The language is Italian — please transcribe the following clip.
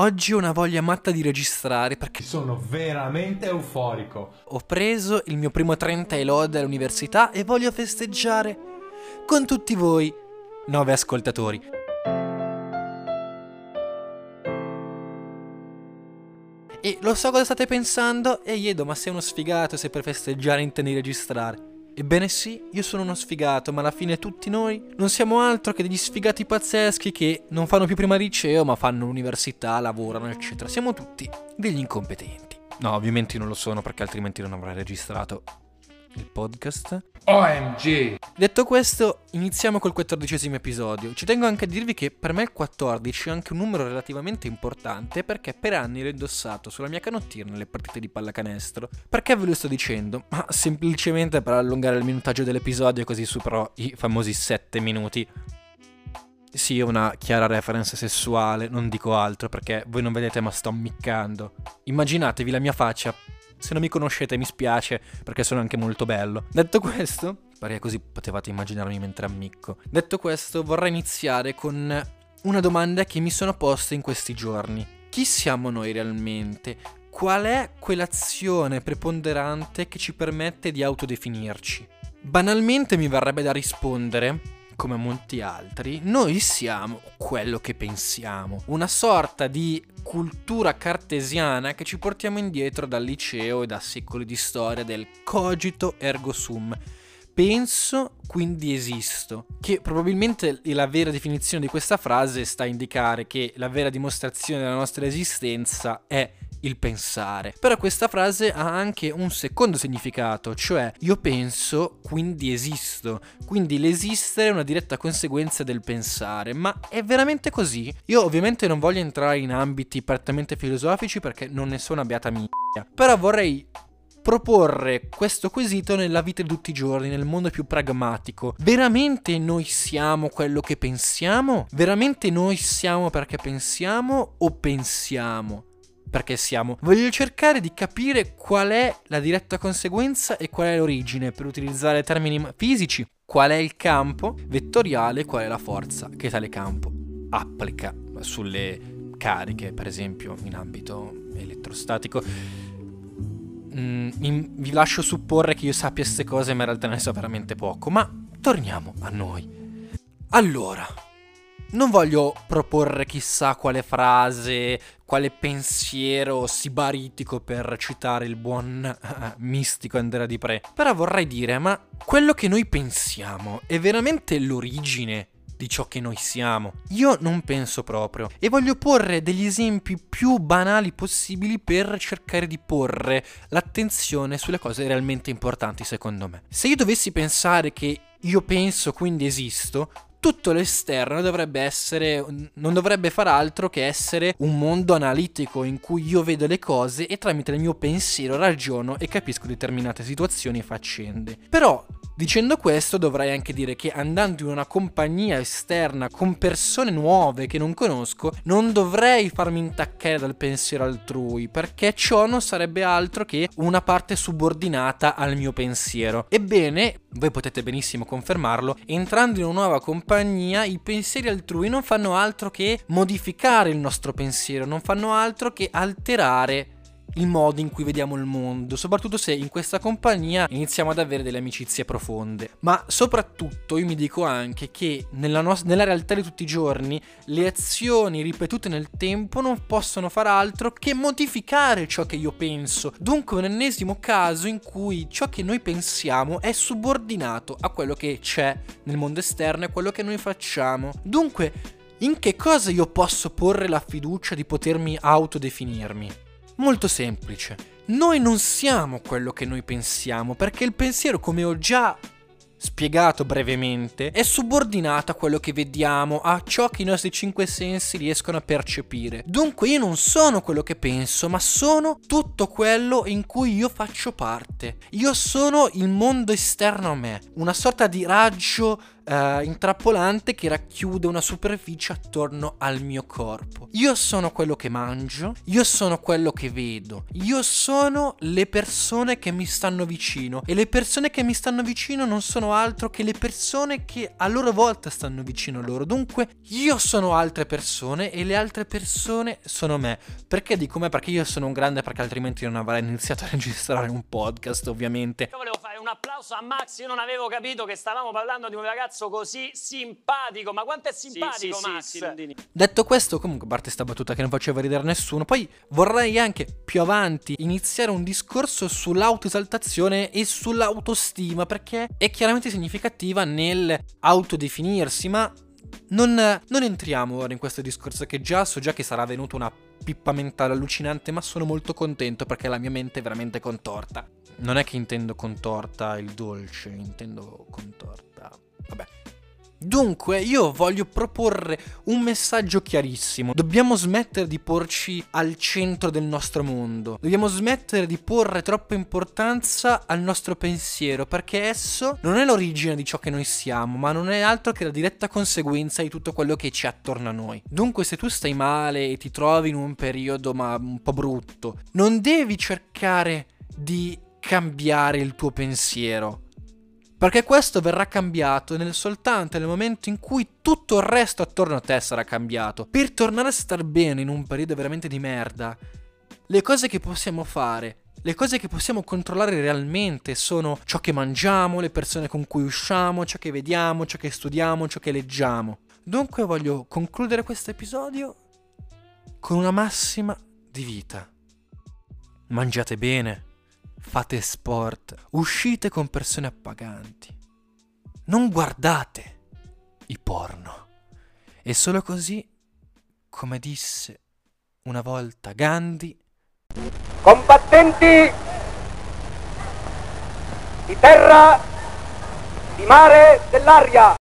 Oggi ho una voglia matta di registrare perché sono veramente euforico. Ho preso il mio primo 30 e lode all'università e voglio festeggiare con tutti voi, nove ascoltatori. E lo so cosa state pensando e Iedo, ma sei uno sfigato se per festeggiare intendi registrare. Ebbene sì, io sono uno sfigato, ma alla fine tutti noi non siamo altro che degli sfigati pazzeschi che non fanno più prima liceo, ma fanno l'università, lavorano, eccetera. Siamo tutti degli incompetenti. No, ovviamente non lo sono perché altrimenti non avrei registrato il podcast. OMG! Detto questo, iniziamo col quattordicesimo episodio. Ci tengo anche a dirvi che per me il 14 è anche un numero relativamente importante perché per anni l'ho indossato sulla mia canottiera nelle partite di pallacanestro. Perché ve lo sto dicendo? Ma semplicemente per allungare il minutaggio dell'episodio così superò i famosi 7 minuti. Sì, una chiara reference sessuale, non dico altro perché voi non vedete ma sto ammiccando. Immaginatevi la mia faccia se non mi conoscete mi spiace perché sono anche molto bello. Detto questo, perché così potevate immaginarmi mentre ammicco. Detto questo, vorrei iniziare con una domanda che mi sono posta in questi giorni. Chi siamo noi realmente? Qual è quell'azione preponderante che ci permette di autodefinirci? Banalmente mi verrebbe da rispondere come molti altri, noi siamo quello che pensiamo, una sorta di cultura cartesiana che ci portiamo indietro dal liceo e da secoli di storia del cogito ergo sum. Penso, quindi esisto, che probabilmente la vera definizione di questa frase sta a indicare che la vera dimostrazione della nostra esistenza è il pensare. Però questa frase ha anche un secondo significato, cioè io penso, quindi esisto. Quindi l'esistere è una diretta conseguenza del pensare. Ma è veramente così? Io ovviamente non voglio entrare in ambiti prettamente filosofici perché non ne sono abbiata mia. Però vorrei proporre questo quesito nella vita di tutti i giorni, nel mondo più pragmatico. Veramente noi siamo quello che pensiamo? Veramente noi siamo perché pensiamo o pensiamo? Perché siamo. Voglio cercare di capire qual è la diretta conseguenza e qual è l'origine per utilizzare termini fisici. Qual è il campo vettoriale e qual è la forza che tale campo applica sulle cariche, per esempio in ambito elettrostatico. Mm, vi lascio supporre che io sappia queste cose, ma in realtà ne so veramente poco. Ma torniamo a noi. Allora, non voglio proporre chissà quale frase, quale pensiero sibaritico per citare il buon mistico Andrea Di Pre. Però vorrei dire, ma quello che noi pensiamo è veramente l'origine di ciò che noi siamo? Io non penso proprio. E voglio porre degli esempi più banali possibili per cercare di porre l'attenzione sulle cose realmente importanti secondo me. Se io dovessi pensare che io penso quindi esisto, tutto l'esterno dovrebbe essere, non dovrebbe far altro che essere un mondo analitico in cui io vedo le cose e tramite il mio pensiero ragiono e capisco determinate situazioni e faccende. Però Dicendo questo dovrei anche dire che andando in una compagnia esterna con persone nuove che non conosco, non dovrei farmi intaccare dal pensiero altrui, perché ciò non sarebbe altro che una parte subordinata al mio pensiero. Ebbene, voi potete benissimo confermarlo, entrando in una nuova compagnia i pensieri altrui non fanno altro che modificare il nostro pensiero, non fanno altro che alterare il modo in cui vediamo il mondo, soprattutto se in questa compagnia iniziamo ad avere delle amicizie profonde. Ma soprattutto io mi dico anche che nella, no- nella realtà di tutti i giorni le azioni ripetute nel tempo non possono far altro che modificare ciò che io penso. Dunque un ennesimo caso in cui ciò che noi pensiamo è subordinato a quello che c'è nel mondo esterno e quello che noi facciamo. Dunque, in che cosa io posso porre la fiducia di potermi autodefinirmi? Molto semplice. Noi non siamo quello che noi pensiamo, perché il pensiero, come ho già spiegato brevemente, è subordinato a quello che vediamo, a ciò che i nostri cinque sensi riescono a percepire. Dunque io non sono quello che penso, ma sono tutto quello in cui io faccio parte. Io sono il mondo esterno a me, una sorta di raggio uh, intrappolante che racchiude una superficie attorno al mio corpo. Io sono quello che mangio, io sono quello che vedo, io sono le persone che mi stanno vicino e le persone che mi stanno vicino non sono altro che le persone che a loro volta stanno vicino a loro. Dunque io sono altre persone e le altre persone sono me. Perché dico me? Perché io sono un grande perché altrimenti non avrei iniziato a registrare un podcast ovviamente. Io volevo fare un applauso a Max, io non avevo capito che stavamo parlando di un ragazzo così simpatico, ma quanto è simpatico sì, sì, Max? Sì, Detto questo, comunque, a parte sta battuta che non faceva ridere nessuno, poi vorrei anche più avanti iniziare un discorso sull'autoesaltazione e sull'autostima, perché è chiaramente significativa nel autodefinirsi, ma non, non, entriamo ora in questo discorso che già so già che sarà venuta una pippa mentale allucinante, ma sono molto contento perché la mia mente è veramente contorta. Non è che intendo contorta il dolce, intendo contorta. Vabbè. Dunque, io voglio proporre un messaggio chiarissimo. Dobbiamo smettere di porci al centro del nostro mondo. Dobbiamo smettere di porre troppa importanza al nostro pensiero, perché esso non è l'origine di ciò che noi siamo, ma non è altro che la diretta conseguenza di tutto quello che c'è attorno a noi. Dunque, se tu stai male e ti trovi in un periodo ma un po' brutto, non devi cercare di cambiare il tuo pensiero perché questo verrà cambiato nel soltanto nel momento in cui tutto il resto attorno a te sarà cambiato. Per tornare a star bene in un periodo veramente di merda, le cose che possiamo fare, le cose che possiamo controllare realmente sono ciò che mangiamo, le persone con cui usciamo, ciò che vediamo, ciò che studiamo, ciò che leggiamo. Dunque voglio concludere questo episodio con una massima di vita. Mangiate bene fate sport, uscite con persone appaganti. Non guardate i porno. E solo così, come disse una volta Gandhi, combattenti di terra, di mare, dell'aria,